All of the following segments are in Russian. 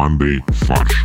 командой «Фарш».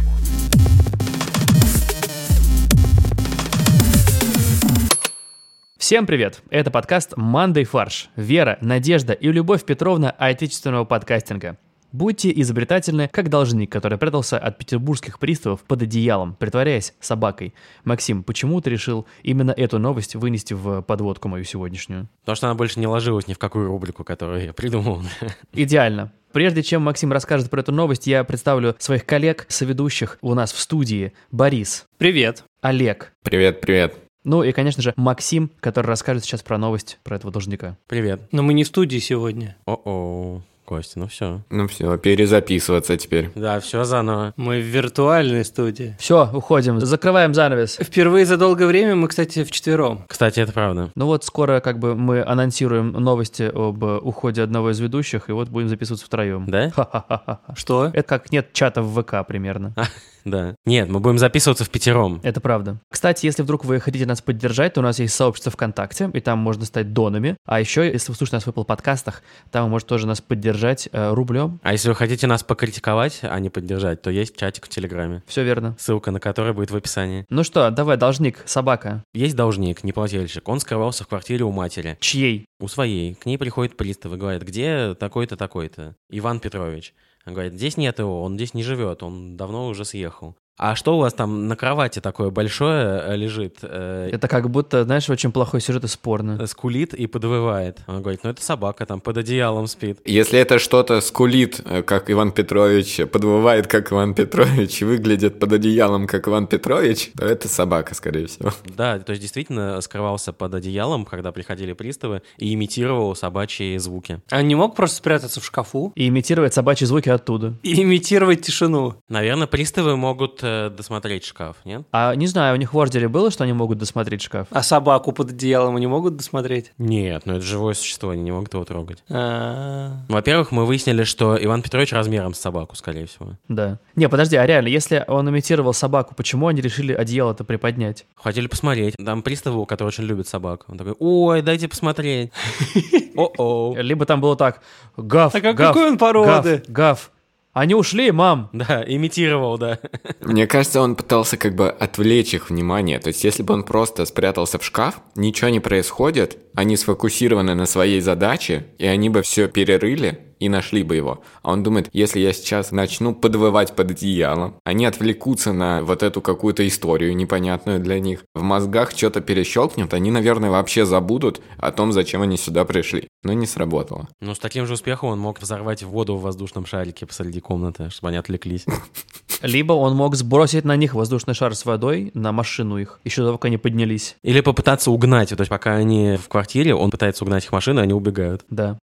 Всем привет! Это подкаст «Мандай фарш». Вера, Надежда и Любовь Петровна отечественного подкастинга. Будьте изобретательны, как должник, который прятался от петербургских приставов под одеялом, притворяясь собакой. Максим, почему ты решил именно эту новость вынести в подводку мою сегодняшнюю? Потому что она больше не ложилась ни в какую рубрику, которую я придумал. Идеально. Прежде чем Максим расскажет про эту новость, я представлю своих коллег, соведущих у нас в студии. Борис. Привет. Олег. Привет, привет. Ну и, конечно же, Максим, который расскажет сейчас про новость про этого должника. Привет. Но мы не в студии сегодня. О-о. Костя, ну все. Ну все, перезаписываться теперь. Да, все заново. Мы в виртуальной студии. Все, уходим, закрываем занавес. Впервые за долгое время мы, кстати, вчетвером. Кстати, это правда. Ну вот скоро как бы мы анонсируем новости об уходе одного из ведущих, и вот будем записываться втроем. Да? Ха-ха-ха. Что? Это как нет чата в ВК примерно. Да. Нет, мы будем записываться в пятером. Это правда. Кстати, если вдруг вы хотите нас поддержать, то у нас есть сообщество ВКонтакте, и там можно стать донами. А еще, если вы слушаете нас в Apple подкастах, там вы можете тоже нас поддержать э, рублем. А если вы хотите нас покритиковать, а не поддержать, то есть чатик в Телеграме. Все верно. Ссылка на который будет в описании. Ну что, давай, должник, собака. Есть должник, неплательщик. Он скрывался в квартире у матери. Чьей? У своей. К ней приходит пристав и говорит, где такой-то, такой-то? Иван Петрович. Он говорит, здесь нет его, он здесь не живет, он давно уже съехал. А что у вас там на кровати такое большое э, лежит? э, Это как будто, знаешь, очень плохой сюжет и спорно. скулит и подвывает. Он говорит, ну это собака там под одеялом спит. Если это что-то скулит, э, как Иван Петрович, подвывает, как Иван Петрович, и выглядит под одеялом, как Иван Петрович, то это собака, скорее всего. Да, то есть действительно скрывался под одеялом, когда приходили приставы, и имитировал собачьи звуки. А не мог просто спрятаться в шкафу И имитировать собачьи звуки оттуда. и имитировать тишину? Наверное, приставы могут э, досмотреть шкаф, нет? А не знаю, у них в ордере было, что они могут досмотреть шкаф? А собаку под одеялом они могут досмотреть? Нет, ну это живое существо, они не могут его трогать. А, Во-первых, мы выяснили, что Иван Петрович размером с собаку, скорее всего. Да. Не, подожди, а реально, если он имитировал собаку, почему они решили одеяло-то приподнять? Хотели посмотреть. Там приставы, который очень любит собак. Он такой, ой, дайте посмотреть. О-о. Либо там было так, гав, Так а гав, какой он породы? Гав, гав. Они ушли, мам. Да, имитировал, да. Мне кажется, он пытался как бы отвлечь их внимание. То есть, если бы он просто спрятался в шкаф, ничего не происходит, они сфокусированы на своей задаче, и они бы все перерыли и нашли бы его. А он думает, если я сейчас начну подвывать под одеялом, они отвлекутся на вот эту какую-то историю непонятную для них. В мозгах что-то перещелкнет, они, наверное, вообще забудут о том, зачем они сюда пришли. Но не сработало. Ну, с таким же успехом он мог взорвать воду в воздушном шарике посреди комнаты, чтобы они отвлеклись. Либо он мог сбросить на них воздушный шар с водой на машину их, еще до того, как они поднялись. Или попытаться угнать. То есть, пока они в квартире, он пытается угнать их машину, и они убегают. Да.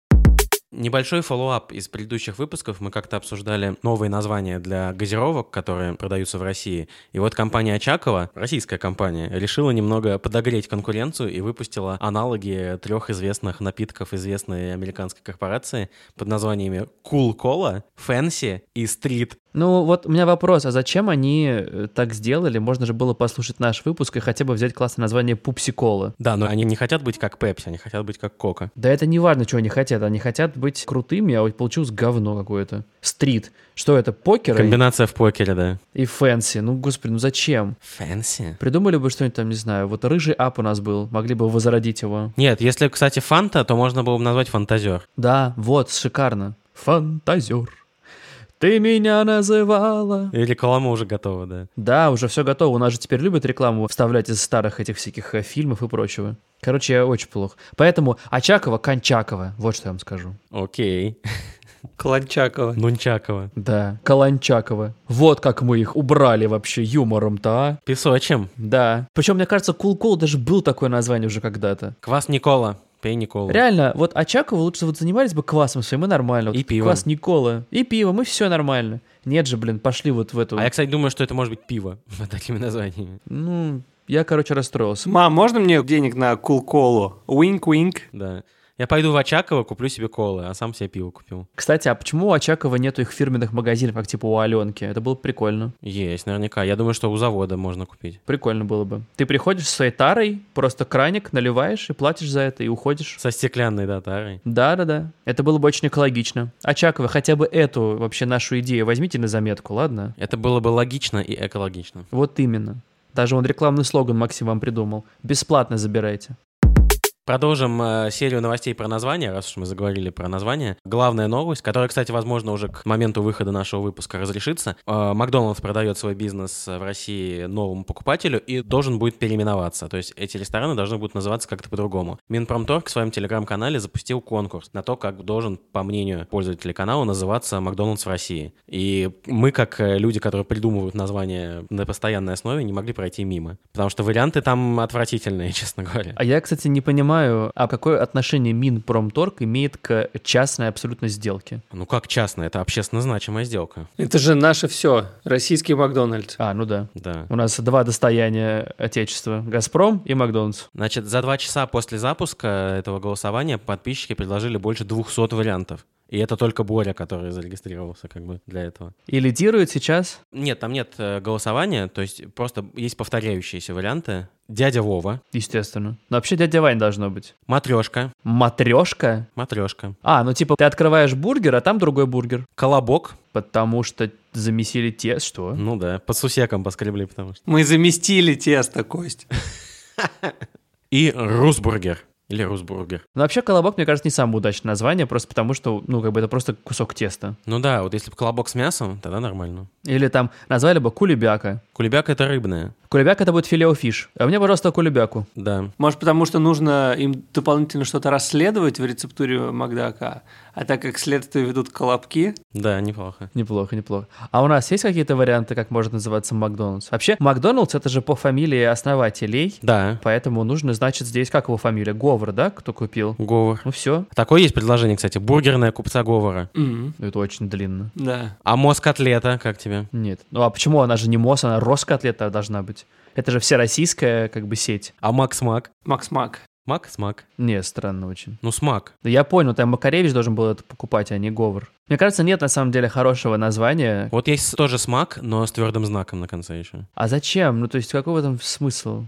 Небольшой follow-up из предыдущих выпусков. Мы как-то обсуждали новые названия для газировок, которые продаются в России. И вот компания Очакова, российская компания, решила немного подогреть конкуренцию и выпустила аналоги трех известных напитков известной американской корпорации под названиями Cool Cola, Fancy и Street. Ну вот у меня вопрос, а зачем они э, так сделали? Можно же было послушать наш выпуск и хотя бы взять классное название Пупси-кола. Да, но они не хотят быть как Пепси, они хотят быть как Кока. Да это не важно, что они хотят. Они хотят быть крутыми, а вот получилось говно какое-то. Стрит. Что это, покер Комбинация в покере, да. и Fancy? Ну, господи, ну зачем? Fancy? Придумали бы что-нибудь там, не знаю, вот рыжий Up у нас был, могли бы возродить его. Нет, если, кстати, фанта, то можно было бы назвать фантазер. Да, вот, шикарно. Фантазер. Ты меня называла. И реклама уже готова, да. Да, уже все готово. У нас же теперь любят рекламу вставлять из старых этих всяких э, фильмов и прочего. Короче, я очень плохо. Поэтому Очакова, Кончакова. Вот что я вам скажу. Окей. Кланчакова. Нунчакова. Да, Каланчакова. Вот как мы их убрали вообще юмором-то, а? Песочем. Да. Причем, мне кажется, Cool Cola даже был такое название уже когда-то. Квас Никола. Пей Николу. Реально, вот Очакова лучше вот занимались бы квасом своим, и нормально. Вот И пивом. Квас Никола. И пиво, мы все нормально. Нет же, блин, пошли вот в эту... А я, кстати, думаю, что это может быть пиво под такими названиями. Ну, я, короче, расстроился. Мам, можно мне денег на cool-колу? Wink-wink. Да. Я пойду в Очаково, куплю себе колы, а сам себе пиво купил. Кстати, а почему у Очакова нету их фирменных магазинов, как типа у Аленки? Это было бы прикольно. Есть, наверняка. Я думаю, что у завода можно купить. Прикольно было бы. Ты приходишь со своей тарой, просто краник наливаешь и платишь за это, и уходишь. Со стеклянной, да, тарой. Да-да-да. Это было бы очень экологично. Очаково, хотя бы эту вообще нашу идею возьмите на заметку, ладно? Это было бы логично и экологично. Вот именно. Даже он рекламный слоган Максим вам придумал. Бесплатно забирайте. Продолжим э, серию новостей про название, раз уж мы заговорили про название. Главная новость, которая, кстати, возможно, уже к моменту выхода нашего выпуска разрешится. Э, Макдональдс продает свой бизнес в России новому покупателю и должен будет переименоваться. То есть эти рестораны должны будут называться как-то по-другому. Минпромторг в своем телеграм-канале запустил конкурс на то, как должен, по мнению пользователей канала, называться Макдональдс в России. И мы, как э, люди, которые придумывают название на постоянной основе, не могли пройти мимо. Потому что варианты там отвратительные, честно говоря. А я, кстати, не понимаю, а какое отношение Минпромторг имеет к частной абсолютно сделке? Ну как частно? Это общественно значимая сделка. Это же наше все. Российский Макдональдс. А, ну да. Да. У нас два достояния отечества. Газпром и Макдональдс. Значит, за два часа после запуска этого голосования подписчики предложили больше 200 вариантов. И это только Боря, который зарегистрировался как бы для этого. И лидирует сейчас Нет, там нет э, голосования, то есть просто есть повторяющиеся варианты. Дядя Вова, Естественно. Но вообще дядя Вань должно быть. Матрешка, Матрешка? Матрешка, А, ну типа ты открываешь бургер, а там другой бургер. Колобок, Потому что замесили те... Что? ну да, под сусеком поскребли, потому что... Мы заместили тесто, Кость. И Русбургер. Или Русбургер. Ну, вообще, колобок, мне кажется, не самое удачное название, просто потому что, ну, как бы это просто кусок теста. Ну да, вот если бы колобок с мясом, тогда нормально. Или там назвали бы кулебяка. Кулебяка — это рыбная. Кулебяка это будет филеофиш. А мне, пожалуйста, кулебяку. Да. Может, потому что нужно им дополнительно что-то расследовать в рецептуре Макдака, а так как следствие ведут колобки, Да, неплохо. Неплохо, неплохо. А у нас есть какие-то варианты, как может называться Макдональдс? Вообще, Макдональдс это же по фамилии основателей, Да, поэтому нужно, значит, здесь как его фамилия? Говор, да, кто купил? Говор. Ну все, Такое есть предложение, кстати. Бургерная купца Говора. Мгм. это очень длинно. да. А Москотлета, как тебе? Нет. Ну а почему она же не МОС, она Роскотлета должна быть? Это же всероссийская как бы сеть. А Макс Мак? Макс Мак. Мак смак. Не, странно очень. Ну, смак. Да я понял, там Макаревич должен был это покупать, а не Говор. Мне кажется, нет на самом деле хорошего названия. Вот есть тоже смак, но с твердым знаком на конце еще. А зачем? Ну, то есть, какой в этом смысл?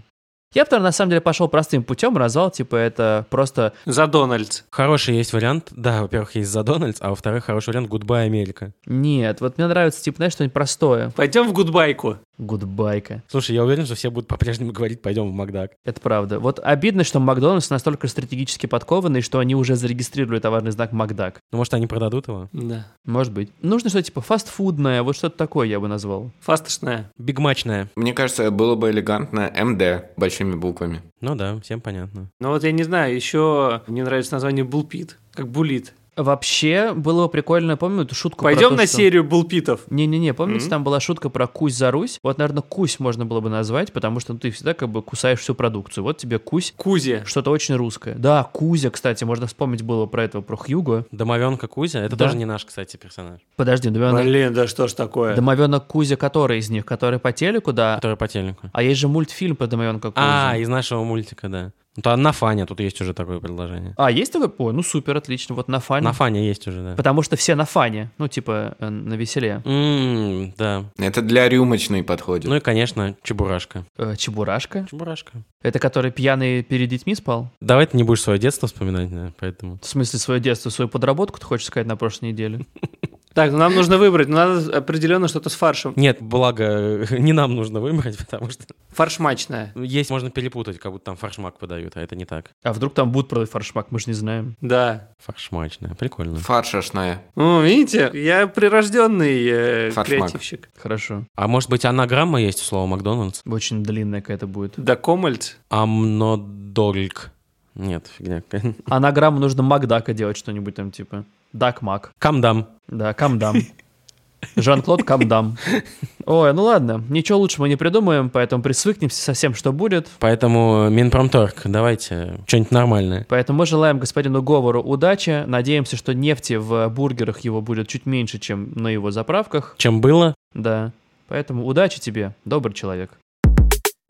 Я бы, наверное, на самом деле пошел простым путем, назвал, типа, это просто The Donalds. Хороший есть вариант. Да, во-первых, есть The Donalds, а во-вторых, хороший вариант Goodbye Америка. Нет, вот мне нравится, типа, знаешь, что-нибудь простое. Пойдем в гудбайку. Гудбайка. Слушай, я уверен, что все будут по-прежнему говорить, пойдем в Макдак. Это правда. Вот обидно, что Макдональдс настолько стратегически подкованный, что они уже зарегистрировали товарный знак Макдак. Ну, может, они продадут его? Да. Может быть. Нужно что-то типа фастфудное, вот что-то такое я бы назвал. Фастошная. Бигмачная. Мне кажется, было бы элегантно МД большими буквами. Ну да, всем понятно. Но вот я не знаю, еще мне нравится название Булпит, как булит. Вообще, было бы прикольно, помню эту шутку про Пойдем то, на что- серию булпитов. Не-не-не, помните, Мгм. там была шутка про Кусь за Русь? Вот, наверное, Кусь можно было бы назвать, потому что ну, ты всегда как бы кусаешь всю продукцию. Вот тебе Кусь, Кузи. что-то очень русское. Да, Кузя, кстати, можно вспомнить было про этого, про Хьюго. Домовенка Кузя, это Да. тоже не наш, кстати, персонаж, Подожди, домовенок, Блин, да что ж такое? домовенок Кузя, который из них? Который по телеку, да? который по телеку. А есть же мультфильм про домовенка Кузю. А, из нашего мультика, да. Ну, то на Фане тут есть уже такое предложение. А, есть такой? Ой, ну супер, отлично, вот на фане. На Фане есть уже, да. Потому что все на фане, ну, типа, э, на веселе. М, да. Это для рюмочной подходит. Ну и, конечно, Чебурашка. Э, Чебурашка? Чебурашка. Это который пьяный перед детьми спал? Давай ты не будешь свое детство вспоминать, да, поэтому... В смысле, свое детство, свою подработку, ты хочешь сказать, на прошлой неделе? Так, ну нам нужно выбрать. Ну, Надо определенно что-то с фаршем. Нет, благо, не нам нужно выбрать, потому что Фаршмачная. есть можно перепутать, как будто там фаршмак подают, а это не так. А вдруг там будут продавать фаршмак, мы же не знаем. Да. Фаршмачная, прикольно. Фаршашная. Ну, видите, я прирожденный э, Фаршмак. креативщик. Хорошо. А может быть, анаграмма есть в слово Макдональдс? Очень длинная какая-то будет. Да, Комальц. Амнодольк. Нет, фигня. какая. Анаграмму нужно Макдака делать что-нибудь там, типа. Дак Мак. Камдам. Да, Камдам. Жан-Клод Камдам. Ой, ну ладно, ничего лучше мы не придумаем, поэтому присвыкнемся со всем, что будет. Поэтому Минпромторг, давайте что-нибудь нормальное. Поэтому мы желаем господину Говору удачи. Надеемся, что нефти в бургерах его будет чуть меньше, чем на его заправках. Чем было? Да. Поэтому удачи тебе, добрый человек.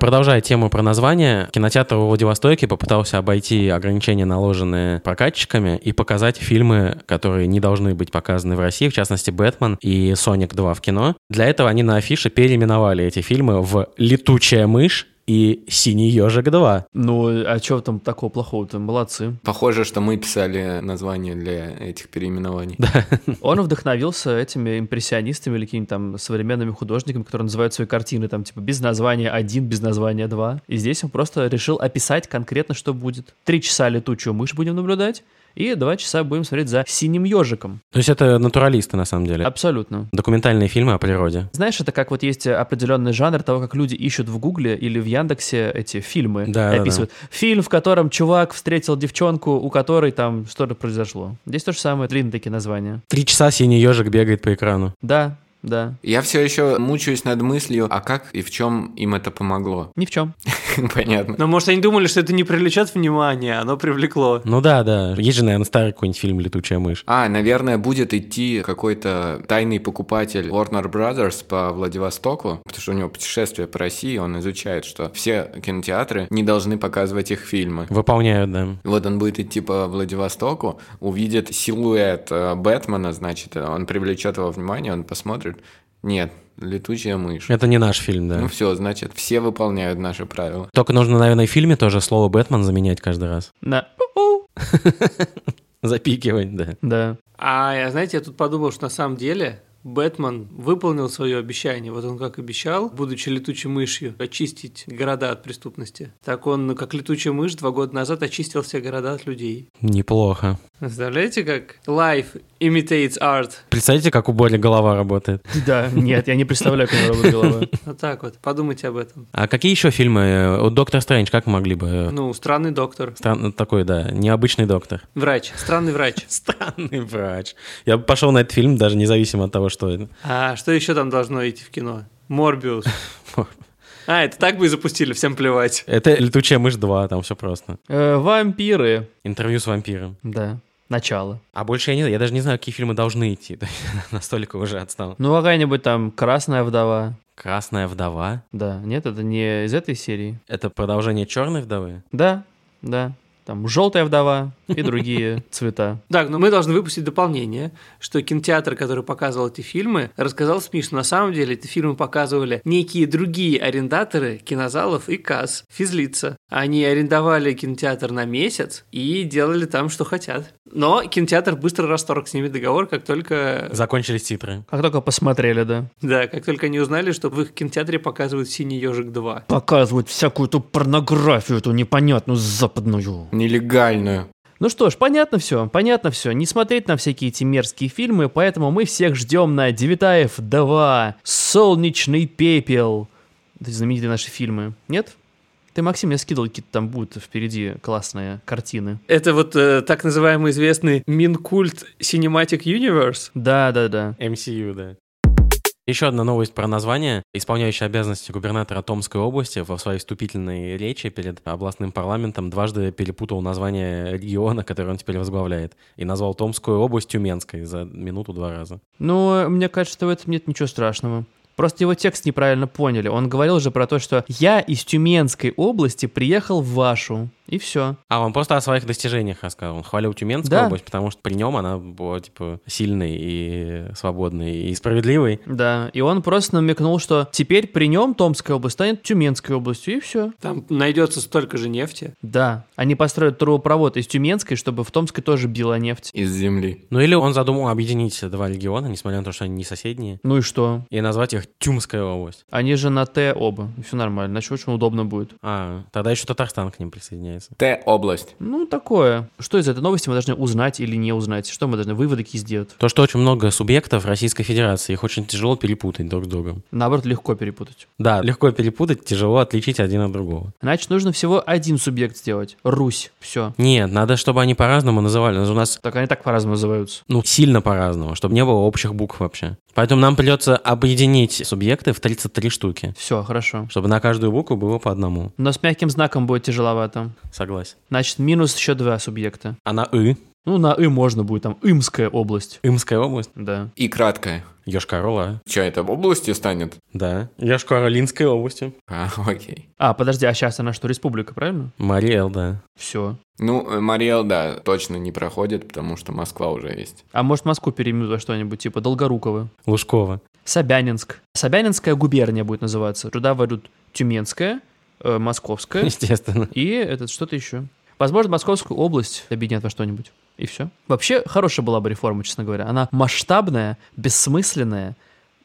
Продолжая тему про название, кинотеатр во Владивостоке попытался обойти ограничения, наложенные прокатчиками, и показать фильмы, которые не должны быть показаны в России, в частности, «Бэтмен» и «Соник 2» в кино. Для этого они на афише переименовали эти фильмы в «Летучая мышь» и «Синий ежик 2». Ну, а что там такого плохого-то? Молодцы. Похоже, что мы писали название для этих переименований. Он вдохновился этими импрессионистами или какими-то там современными художниками, которые называют свои картины там типа без названия один, без названия два. И здесь он просто решил описать конкретно, что будет. Три часа летучую мышь будем наблюдать, и два часа будем смотреть за синим ежиком. То есть это натуралисты, на самом деле. Абсолютно. Документальные фильмы о природе. Знаешь, это как вот есть определенный жанр того, как люди ищут в Гугле или в Яндексе эти фильмы. Да, и да, описывают. Фильм, в котором чувак встретил девчонку, у которой там что-то произошло. Здесь то же самое, длинные такие названия. Три часа «Синий ежик» бегает по экрану. Да, да. Я все еще мучаюсь над мыслью, а как и в чем им это помогло? Ни в чем. Понятно. Но может они думали, что это не привлечет внимание, оно привлекло. Ну да, да. Есть же, наверное, старый какой-нибудь фильм «Летучая мышь». А, наверное, будет идти какой-то тайный покупатель Warner Brothers по Владивостоку, потому что у него путешествие по России, он изучает, что все кинотеатры не должны показывать их фильмы. Выполняют, да. Вот он будет идти по Владивостоку, увидит силуэт э, Бэтмена, значит, он привлечет его внимание, он посмотрит. Нет, летучая мышь. Это не наш фильм, да. Ну все, значит, все выполняют наши правила. Только нужно, наверное, в фильме тоже слово «Бэтмен» заменять каждый раз. На. У-у. Запикивать, да. Да. А я, знаете, я тут подумал, что на самом деле Бэтмен выполнил свое обещание. Вот он как обещал, будучи летучей мышью, очистить города от преступности. Так он, ну, как летучая мышь, два года назад очистил все города от людей. Неплохо. Представляете, как life imitates art? Представляете, как у Боли голова работает? Да, нет, я не представляю, как работает голова. Вот так вот. Подумайте об этом. А какие еще фильмы? Вот «Доктор Стрэндж» как могли бы? Ну, странный доктор. Стран... Такой, да, необычный доктор. Врач. Странный врач. Странный врач. Я бы пошел на этот фильм, даже независимо от того, что. А что еще там должно идти в кино? Морбиус. А, это так бы и запустили, всем плевать. Это «Летучая мышь 2», там все просто. Э, Вампиры. Интервью с вампиром. Да. Начало. А больше я не я даже не знаю, какие фильмы должны идти. Настолько уже отстал. Ну, какая-нибудь там Красная вдова. «Красная вдова». Да, нет, это не из этой серии. Это продолжение «Черной вдовы». Да, да. Там желтая вдова и другие цвета. Так, но мы должны выпустить дополнение, что кинотеатр, который показывал эти фильмы, рассказал СМИ, что на самом деле эти фильмы показывали некие другие арендаторы кинозалов и касс, физлица. Они арендовали кинотеатр на месяц и делали там, что хотят. Но кинотеатр быстро расторг с ними договор, как только... Закончились титры. Как только посмотрели, да. Да, как только они узнали, что в их кинотеатре показывают «Синий ежик 2». Показывают всякую эту порнографию, эту непонятную западную. Нелегальную. Ну что ж, понятно все, понятно все. Не смотреть на всякие эти мерзкие фильмы, поэтому мы всех ждем на Девитаев 2, Солнечный пепел. Это знаменитые наши фильмы. Нет? Ты, Максим, мне скидывал какие-то там будут впереди классные картины. Это вот э, так называемый известный Минкульт Cinematic Universe. Да, да, да. MCU, да. Еще одна новость про название. Исполняющий обязанности губернатора Томской области во своей вступительной речи перед областным парламентом дважды перепутал название региона, который он теперь возглавляет, и назвал Томскую область Тюменской за минуту два раза. Ну, мне кажется, в этом нет ничего страшного. Просто его текст неправильно поняли. Он говорил же про то, что я из Тюменской области приехал в вашу. И все. А он просто о своих достижениях рассказал. Он хвалил Тюменскую Да. область, потому что при нем она была, типа, сильной и свободной и справедливой. Да, и он просто намекнул, что теперь при нем Томская область станет Тюменской областью, и все. Там найдется столько же нефти. Да, они построят трубопровод из Тюменской, чтобы в Томской тоже била нефть. Из земли. Ну или он задумал объединить два региона, несмотря на то, что они не соседние, Ну и что? и назвать их Тюмская область. Они же на Т оба, все нормально, значит очень удобно будет. А, тогда еще Татарстан к ним присоединяется. Т-область. Ну, такое. Что из этой новости мы должны узнать или не узнать? Что мы должны выводы какие сделать? То, что очень много субъектов Российской Федерации, их очень тяжело перепутать друг с другом. Наоборот, легко перепутать. Да, легко перепутать, тяжело отличить один от другого. Значит, нужно всего один субъект сделать. Русь. Все. Нет, надо, чтобы они по-разному называли. У нас, Так они так по-разному называются. ну, сильно по-разному, чтобы не было общих букв вообще. Поэтому нам придется объединить субъекты в 33 штуки, Все, хорошо. чтобы на каждую букву было по одному. Но с мягким знаком будет тяжеловато. Согласен. Значит, минус еще два субъекта. А на «ы» Ну, на «ы» можно будет, там, Имская область. Имская область. Да. И краткое. Йошкар-Ола. Че, это в области станет? Да. Йошкар-Олинской области. А, окей. А, подожди, а сейчас она что, республика, правильно? Мариэл, да. Все. Ну, э, Мариэл, да, точно не проходит, потому что Москва уже есть. А может Москву переименуют во что-нибудь, типа Долгоруково? Лужкова. Собянинск. Собянинская губерния будет называться. Туда войдут Тюменская, э, Московская Естественно. и этот что-то еще. Возможно, Московскую область объединят во что-нибудь. И все. Вообще, хорошая была бы реформа, честно говоря. Она масштабная, бессмысленная,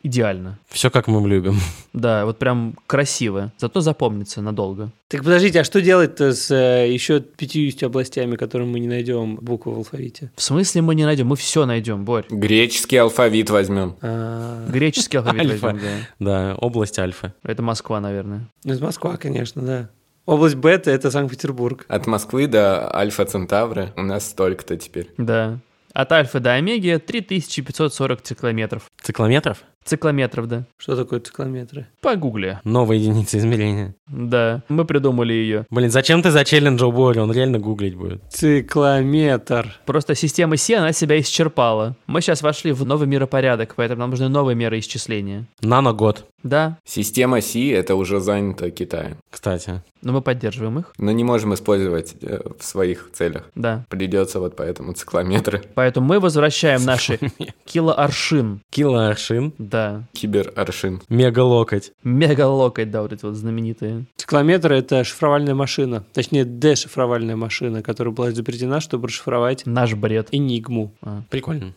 идеально. Все как мы любим. Да, вот прям красиво. Зато запомнится надолго. Так подождите, а что делать-то с э, еще 50 областями, которым мы не найдем буквы в алфавите? В смысле мы не найдем? Мы все найдем, Борь. Греческий алфавит возьмем. А, Греческий алфавит возьмем, да. Да, область Альфа. Это Москва, наверное. Ну, это Москва, конечно, да. Область бета – это Санкт-Петербург. От Москвы до Альфа Центавра у нас столько-то теперь. Да. От Альфа до Омеги 3540 циклометров. Циклометров? Циклометров, да. Что такое циклометры? Погугли. Новая единица измерения. Да, мы придумали ее. Блин, зачем ты зачелленджил Борю? Он реально гуглить будет. Циклометр. Просто система Си, она себя исчерпала. Мы сейчас вошли в новый миропорядок, поэтому нам нужны новые меры исчисления. Наногод, Да, Система Си это уже занято Китаем. кстати. но мы поддерживаем их. Но не можем использовать э, в своих целях. Да. Придется вот поэтому циклометры. Поэтому мы возвращаем наши килоаршин. Килоаршин, Да. Кибераршин. мегалокоть. Мегалокоть, да, вот эти вот знаменитые. Циклометр – это шифровальная машина. Точнее, дешифровальная машина, которая была изобретена, чтобы расшифровать Наш бред. энигму. Прикольно.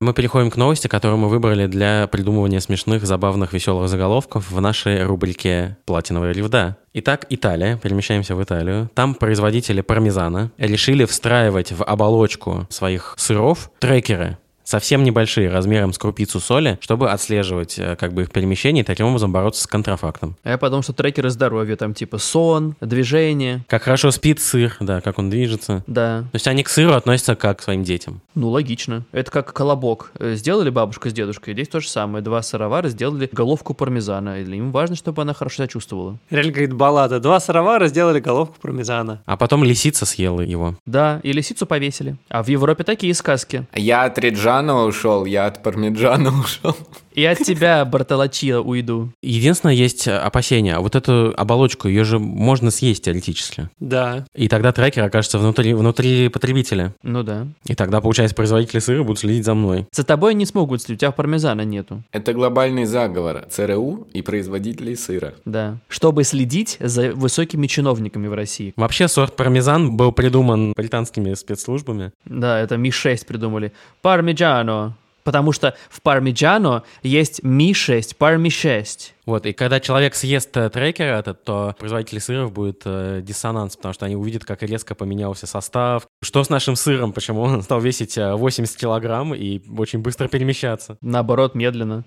Мы переходим к новости, которую мы выбрали для придумывания смешных, забавных, веселых заголовков в нашей рубрике «Платиновая ревда». Итак, Италия. Перемещаемся в Италию. Там производители пармезана решили встраивать в оболочку своих сыров трекеры, совсем небольшие, размером с крупицу соли, чтобы отслеживать э, как бы их перемещение и таким образом бороться с контрафактом. А я подумал, что трекеры здоровья, там типа сон, движение. Как хорошо спит сыр, да, как он движется. Да, То есть они к сыру относятся как к своим детям. ну логично. Это как колобок. Э, Сделали бабушка с дедушкой, здесь то же самое. Два сыровара сделали головку пармезана. И Им важно, чтобы она хорошо себя чувствовала. Реально говорит баллада. Два сыровара сделали головку пармезана. А потом лисица съела его. Да, и лисицу повесили. А в Европе такие сказки. Я от Реджана ушел, я от Пармиджана ушел. И от тебя, Бартолочи, уйду. Единственное, есть э, опасение. Вот эту оболочку, ее же можно съесть теоретически. Да. И тогда трекер окажется внутри, внутри потребителя. Ну да. И тогда, получается, производители сыра будут следить за мной. За тобой не смогут следить, у тебя пармезана нету. Это глобальный заговор ЦРУ и производителей сыра. Да. Чтобы следить за высокими чиновниками в России. Вообще, сорт пармезан был придуман британскими спецслужбами. Да, это Ми-6 придумали. Пармиджано. Потому что в Пармиджано есть Ми-6, Парми-6. Вот, и когда человек съест э, трекер этот, то производители сыров будет э, диссонанс, потому что они увидят, как резко поменялся состав. Что с нашим сыром? Почему он стал весить э, 80 килограмм и очень быстро перемещаться? Наоборот, медленно.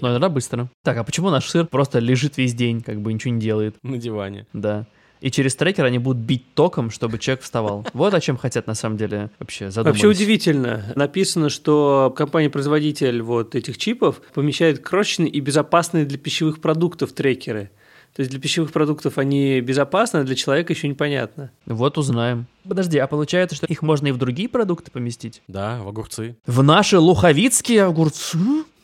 Но иногда быстро. Так, а почему наш сыр просто лежит весь день, как бы ничего не делает? На диване. Да. И через трекер они будут бить током, чтобы человек вставал. Вот о чем хотят на самом деле вообще задумались. Вообще удивительно. Написано, что компания-производитель вот этих чипов помещает крошечные и безопасные для пищевых продуктов трекеры. То есть для пищевых продуктов они безопасны, а для человека еще непонятно. Вот узнаем. Подожди, а получается, что их можно и в другие продукты поместить? Да, в огурцы. В наши луховицкие огурцы?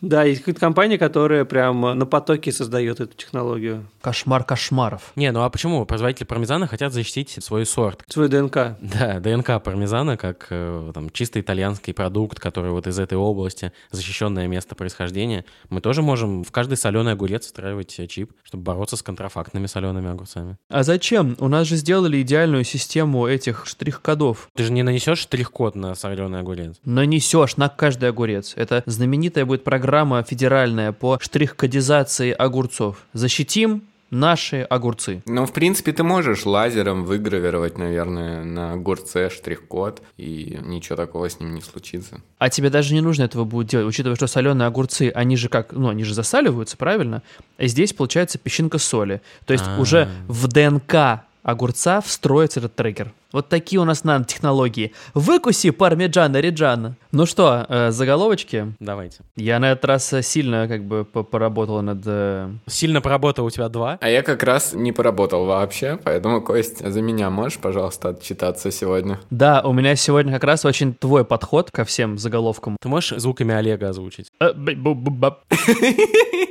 Да, есть какая-то компания, которая прям на потоке создает эту технологию. Кошмар кошмаров. Не, ну а почему производители пармезана хотят защитить свой сорт? Свой ДНК. Да, ДНК пармезана как э, там чисто итальянский продукт, который вот из этой области, защищенное место происхождения. Мы тоже можем в каждый соленый огурец встраивать э, чип, чтобы бороться с контрафактными солеными огурцами. А зачем? У нас же сделали идеальную систему этих штрих-кодов. Ты же не нанесешь штрих-код на соленый огурец. Нанесешь на каждый огурец. Это знаменитая будет программа федеральная по штрих-кодизации огурцов. Защитим наши огурцы. Ну, в принципе, ты можешь лазером выгравировать, наверное, на огурце штрих-код, и ничего такого с ним не случится. А тебе даже не нужно этого будет делать, учитывая, что соленые огурцы, они же как, ну, они же засаливаются, правильно? А здесь получается песчинка соли. То есть А. уже в ДНК огурца встроится этот трекер. Вот такие у нас нанотехнологии. Выкуси пармиджана риджана. Ну что, э, заголовочки? Давайте. Я на этот раз э, сильно как бы по- поработал над... э, Сильно поработал у тебя два. А я как раз не поработал вообще, поэтому, Кость, за меня можешь, пожалуйста, отчитаться сегодня? Да, у меня сегодня как раз очень твой подход ко всем заголовкам. Ты можешь звуками Олега озвучить? Э.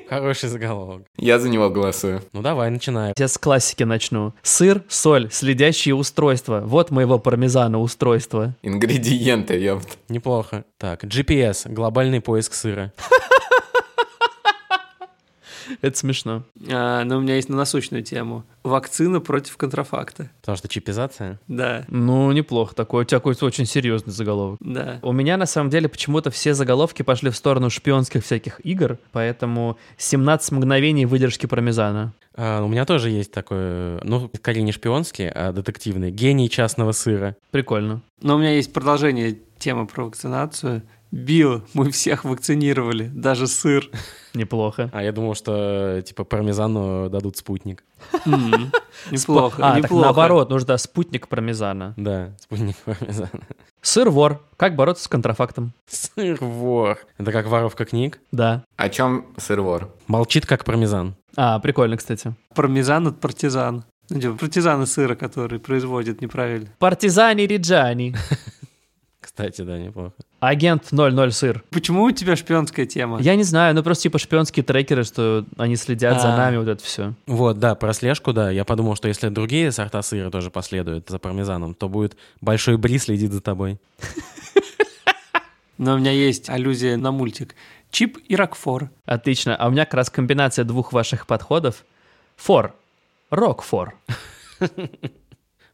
Хороший заголовок. Я за него голосую. Ну давай, начинай. Я с классики начну. Сыр, соль, следящие устройства. Вот моего пармезана устройства. Ингредиенты, ёпт. Неплохо. Так, GPS, глобальный поиск сыра. Это смешно. А, но у меня есть на насущную тему. Вакцина против контрафакта. Потому что чипизация. Да, Ну, неплохо. Такой, у тебя какой-то очень серьезный заголовок. да. У меня, на самом деле, почему-то все заголовки пошли в сторону шпионских всяких игр, поэтому 17 мгновений выдержки пармезана. А, у меня тоже есть такой, ну, скорее не шпионский, а детективный. Гений частного сыра. Прикольно. Но у меня есть продолжение темы про вакцинацию. Билл, мы всех вакцинировали, даже сыр. Неплохо. А я думал, что, типа, пармезану дадут спутник. Неплохо, а, так наоборот, нужно спутник пармезана. Да, спутник пармезана. Сыр-вор. Как бороться с контрафактом? Сыр-вор. Это как воровка книг. Да. О чем сыр-вор? Молчит, как пармезан. А, прикольно, кстати. Пармезан от партизан. Ну, типа, партизаны сыра, которые производят неправильно. Партизани Риджани. Кстати, да, неплохо. Агент 00 сыр. Почему у тебя шпионская тема? Я не знаю, ну просто типа шпионские трекеры, что они следят за А. нами, вот это все. Вот, да, про слежку, да. Я подумал, что если другие сорта сыра тоже последуют за пармезаном, то будет большой бри следит за тобой. Но у меня есть аллюзия на мультик. Чип и Рокфор. Отлично. А у меня как раз комбинация двух ваших подходов. Фор. Рок-фор.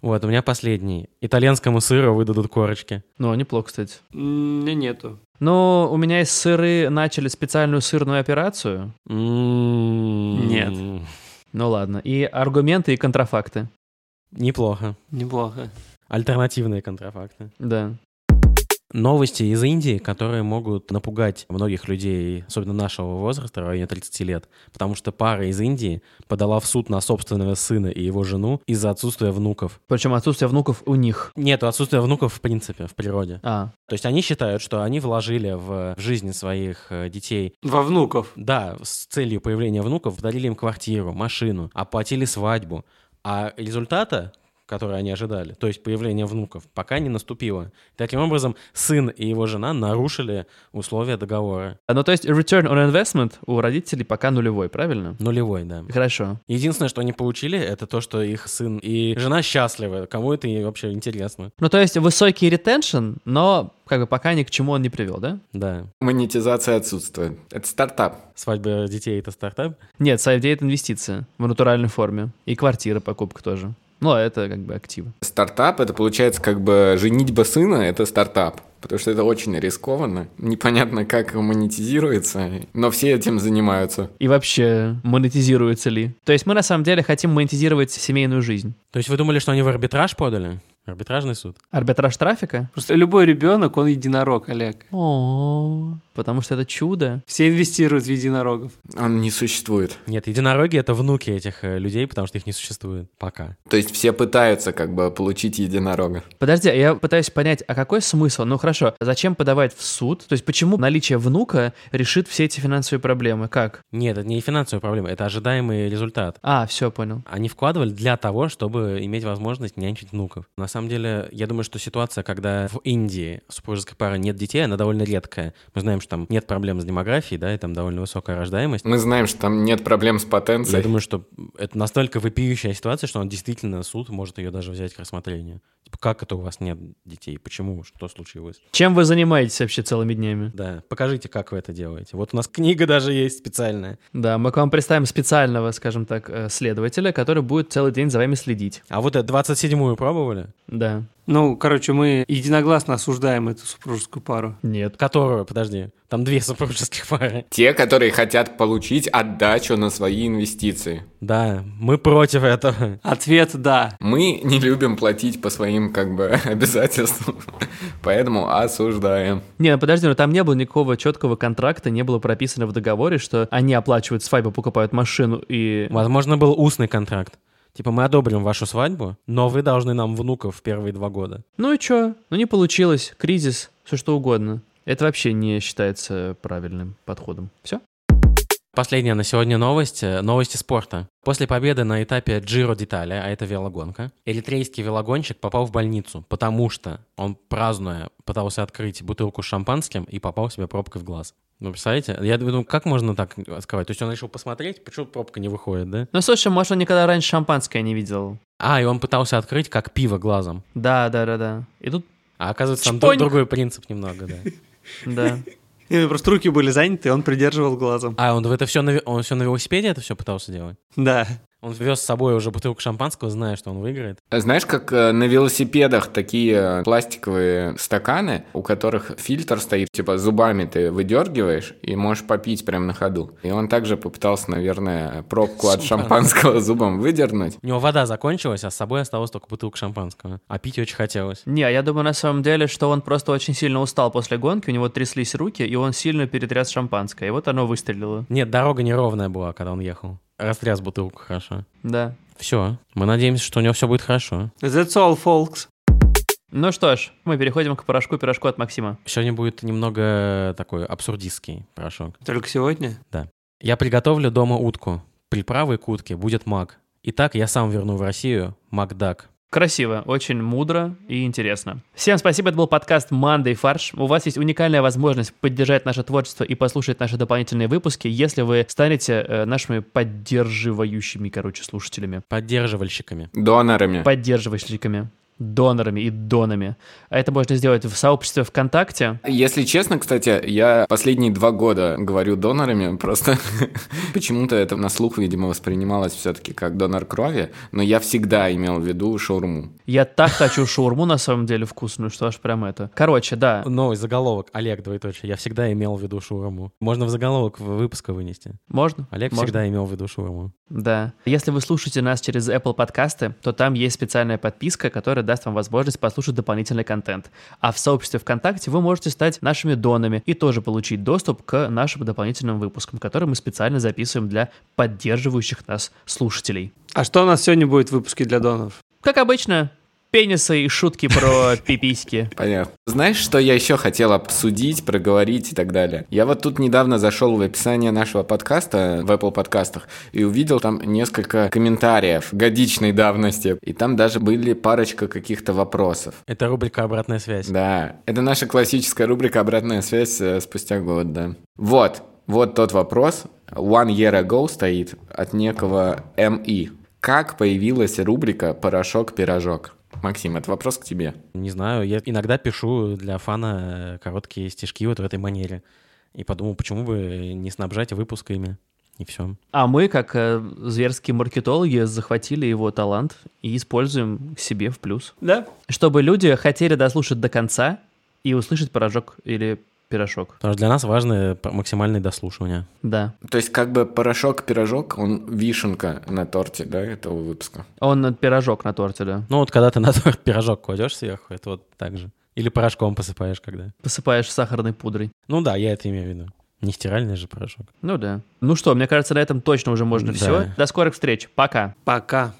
Вот, у меня последний. Итальянскому сыру выдадут корочки. Ну, неплохо, кстати. М, У меня нету. Ну, у меня из сыры начали специальную сырную операцию. М, Нет. Ну ладно. И аргументы и контрафакты. Неплохо. Неплохо. Альтернативные контрафакты. Да. Новости из Индии, которые могут напугать многих людей, особенно нашего возраста, в районе 30 лет, потому что пара из Индии подала в суд на собственного сына и его жену из-за отсутствия внуков. Причем отсутствие внуков у них. Нет, отсутствия внуков в принципе, в природе. А, То есть они считают, что они вложили в, жизнь своих э, детей Во внуков. Да, с целью появления внуков подарили им квартиру, машину, оплатили свадьбу. А результата, который они ожидали, то есть появление внуков, пока не наступило. Таким образом, сын и его жена нарушили условия договора. ну то есть return on investment у родителей пока нулевой, правильно? Нулевой, да. Хорошо. Единственное, что они получили, это то, что их сын и жена счастливы. Кому это вообще интересно? Ну то есть высокий ретеншн, но как бы пока ни к чему он не привел, да? Да. Монетизация отсутствует. Это стартап. Свадьба детей — это стартап. Нет, сайдей это инвестиция в натуральной форме. И квартира, покупка тоже. Ну, а это как бы активы. Стартап — это получается как бы женитьба сына — это стартап. Потому что это очень рискованно. Непонятно, как монетизируется, но все этим занимаются. И вообще, монетизируется ли? То есть мы на самом деле хотим монетизировать семейную жизнь. То есть вы думали, что они в арбитраж подали? Арбитражный суд? Арбитраж трафика? Просто любой ребенок, он единорог, Олег. О, потому что это чудо. Все инвестируют в единорогов. Он не существует. Нет, единороги — это внуки этих э, людей, потому что их не существует пока. То есть все пытаются как бы получить единорога. Подожди, а я пытаюсь понять, а какой смысл? Ну хорошо, зачем подавать в суд? То есть почему наличие внука решит все эти финансовые проблемы? Как? Нет, это не финансовая проблема, это ожидаемый результат. А, все, понял. Они вкладывали для того, чтобы иметь возможность нянчить внуков. На самом деле, я думаю, что ситуация, когда в Индии у супружеской пары нет детей, она довольно редкая. Мы знаем, что там нет проблем с демографией, да, и там довольно высокая рождаемость. Мы знаем, что там нет проблем с Я потенцией. думаю, что это настолько вопиющая ситуация, что он действительно суд может ее даже взять к рассмотрению. Типа, как это у вас нет детей? Почему? Что случилось? Чем вы занимаетесь вообще целыми днями? Да, покажите, как вы это делаете. Вот у нас книга даже есть специальная. Да, мы к вам представим специального, скажем так, э, следователя, который будет целый день за вами следить. А вот это 27-ю пробовали? Да. Ну, короче, мы единогласно осуждаем эту супружескую пару. Нет. Которую, подожди, там две супружеских пары. Те, которые хотят получить отдачу на свои инвестиции. Да, мы против этого. Ответ «да». Мы не любим платить по своим как бы обязательствам, поэтому осуждаем. Не, ну подожди, ну там не было никакого четкого контракта, не было прописано в договоре, что они оплачивают свадьбу, покупают машину и... Возможно, был устный контракт. Типа мы одобрим вашу свадьбу, но вы должны нам внуков в первые два года. Ну и чё? Ну не получилось. Кризис, все что угодно. Это вообще не считается правильным подходом. Все? Последняя на сегодня новость. э, Новости спорта. После победы на этапе Giro d'Italia, а это велогонка, эритрейский велогонщик попал в больницу, потому что он, празднуя, пытался открыть бутылку с шампанским и попал себе пробкой в глаз. Ну, представляете? Я думаю, как можно так открывать? То есть он решил посмотреть, почему пробка не выходит, да? Ну слушай, может он никогда раньше шампанское не видел. А, и он пытался открыть как пиво глазом. Да, да, да, да. И тут, А оказывается, там другой принцип немного, да. да. И просто руки были заняты, он придерживал глазом. А, он это все на, он все на велосипеде это все пытался делать? Да. Он вез с собой уже бутылку шампанского, зная, что он выиграет. Знаешь, как э, на велосипедах такие пластиковые стаканы, у которых фильтр стоит, типа зубами ты выдергиваешь и можешь попить прямо на ходу. И он также попытался, наверное, пробку от шампанского зубом выдернуть. У него вода закончилась, а с собой осталась только бутылка шампанского. А пить очень хотелось. Не, я думаю на самом деле, что он просто очень сильно устал после гонки, у него тряслись руки, и он сильно перетряс шампанское, и вот оно выстрелило. Нет, дорога неровная была, когда он ехал. Растряс бутылку хорошо. Да. Все. Мы надеемся, что у него все будет хорошо. That's all, folks. Ну что ж, мы переходим к порошку-пирожку от Максима. Сегодня будет немного такой абсурдистский порошок. Только сегодня? Я приготовлю дома утку. Приправой к утке будет мак. Итак, я сам верну в Россию Макдак. Красиво, очень мудро и интересно. Всем спасибо, это был подкаст «Мандай фарш». У вас есть уникальная возможность поддержать наше творчество и послушать наши дополнительные выпуски, если вы станете э, нашими поддерживающими, короче, слушателями. Поддерживальщиками. Донорами. Поддерживальщиками, донорами и донами. А это можно сделать в сообществе ВКонтакте. Если честно, кстати, я последние два года говорю донорами, просто почему-то это на слух, видимо, воспринималось все-таки как донор крови, но я всегда имел в виду шаурму. Я так хочу шаурму, на самом деле, вкусную, что аж прям это. Короче, да. Новый заголовок. Олег, двоеточие. Я всегда имел в виду шаурму. Можно в заголовок в- выпуска вынести. Можно? Олег Можно. всегда имел в виду шаурму. Да. Если вы слушаете нас через Apple подкасты, то там есть специальная подписка, которая даст вам возможность послушать дополнительный контент. А в сообществе ВКонтакте вы можете стать нашими донами и тоже получить доступ к нашим дополнительным выпускам, которые мы специально записываем для поддерживающих нас слушателей. А что у нас сегодня будет в выпуске для доноров? Как обычно, пенисы и шутки про пиписьки. Понятно. Знаешь, что я еще хотел обсудить, проговорить и так далее? Я вот тут недавно зашел в описание нашего подкаста в Apple подкастах и увидел там несколько комментариев годичной давности. И там даже были парочка каких-то вопросов. Это рубрика «Обратная связь». Да, это наша классическая рубрика «Обратная связь» э, спустя год, да. Вот, вот тот вопрос. One year ago стоит от некого МИ. Как появилась рубрика «Порошок-пирожок»? Максим, это вопрос к тебе. Не знаю, я иногда пишу для фана э, короткие стишки вот в этой манере. И подумал, почему бы не снабжать выпуск ими. И все. А мы, как э, зверские маркетологи, захватили его талант и используем к себе в плюс. Да? Чтобы люди хотели дослушать до конца и услышать пирожок или пирожок. Потому что для нас важно п- максимальное дослушивание. Да. То есть как бы порошок-пирожок, он вишенка на торте, да, этого выпуска? Он пирожок на торте, да. Ну вот когда ты на торт пирожок кладешь сверху, это вот так же. Или порошком посыпаешь когда. Посыпаешь сахарной пудрой. Ну да, я это имею в виду. Не стиральный же порошок. Ну да. Ну что, мне кажется, на этом точно уже можно Да. все. До скорых встреч. Пока. Пока.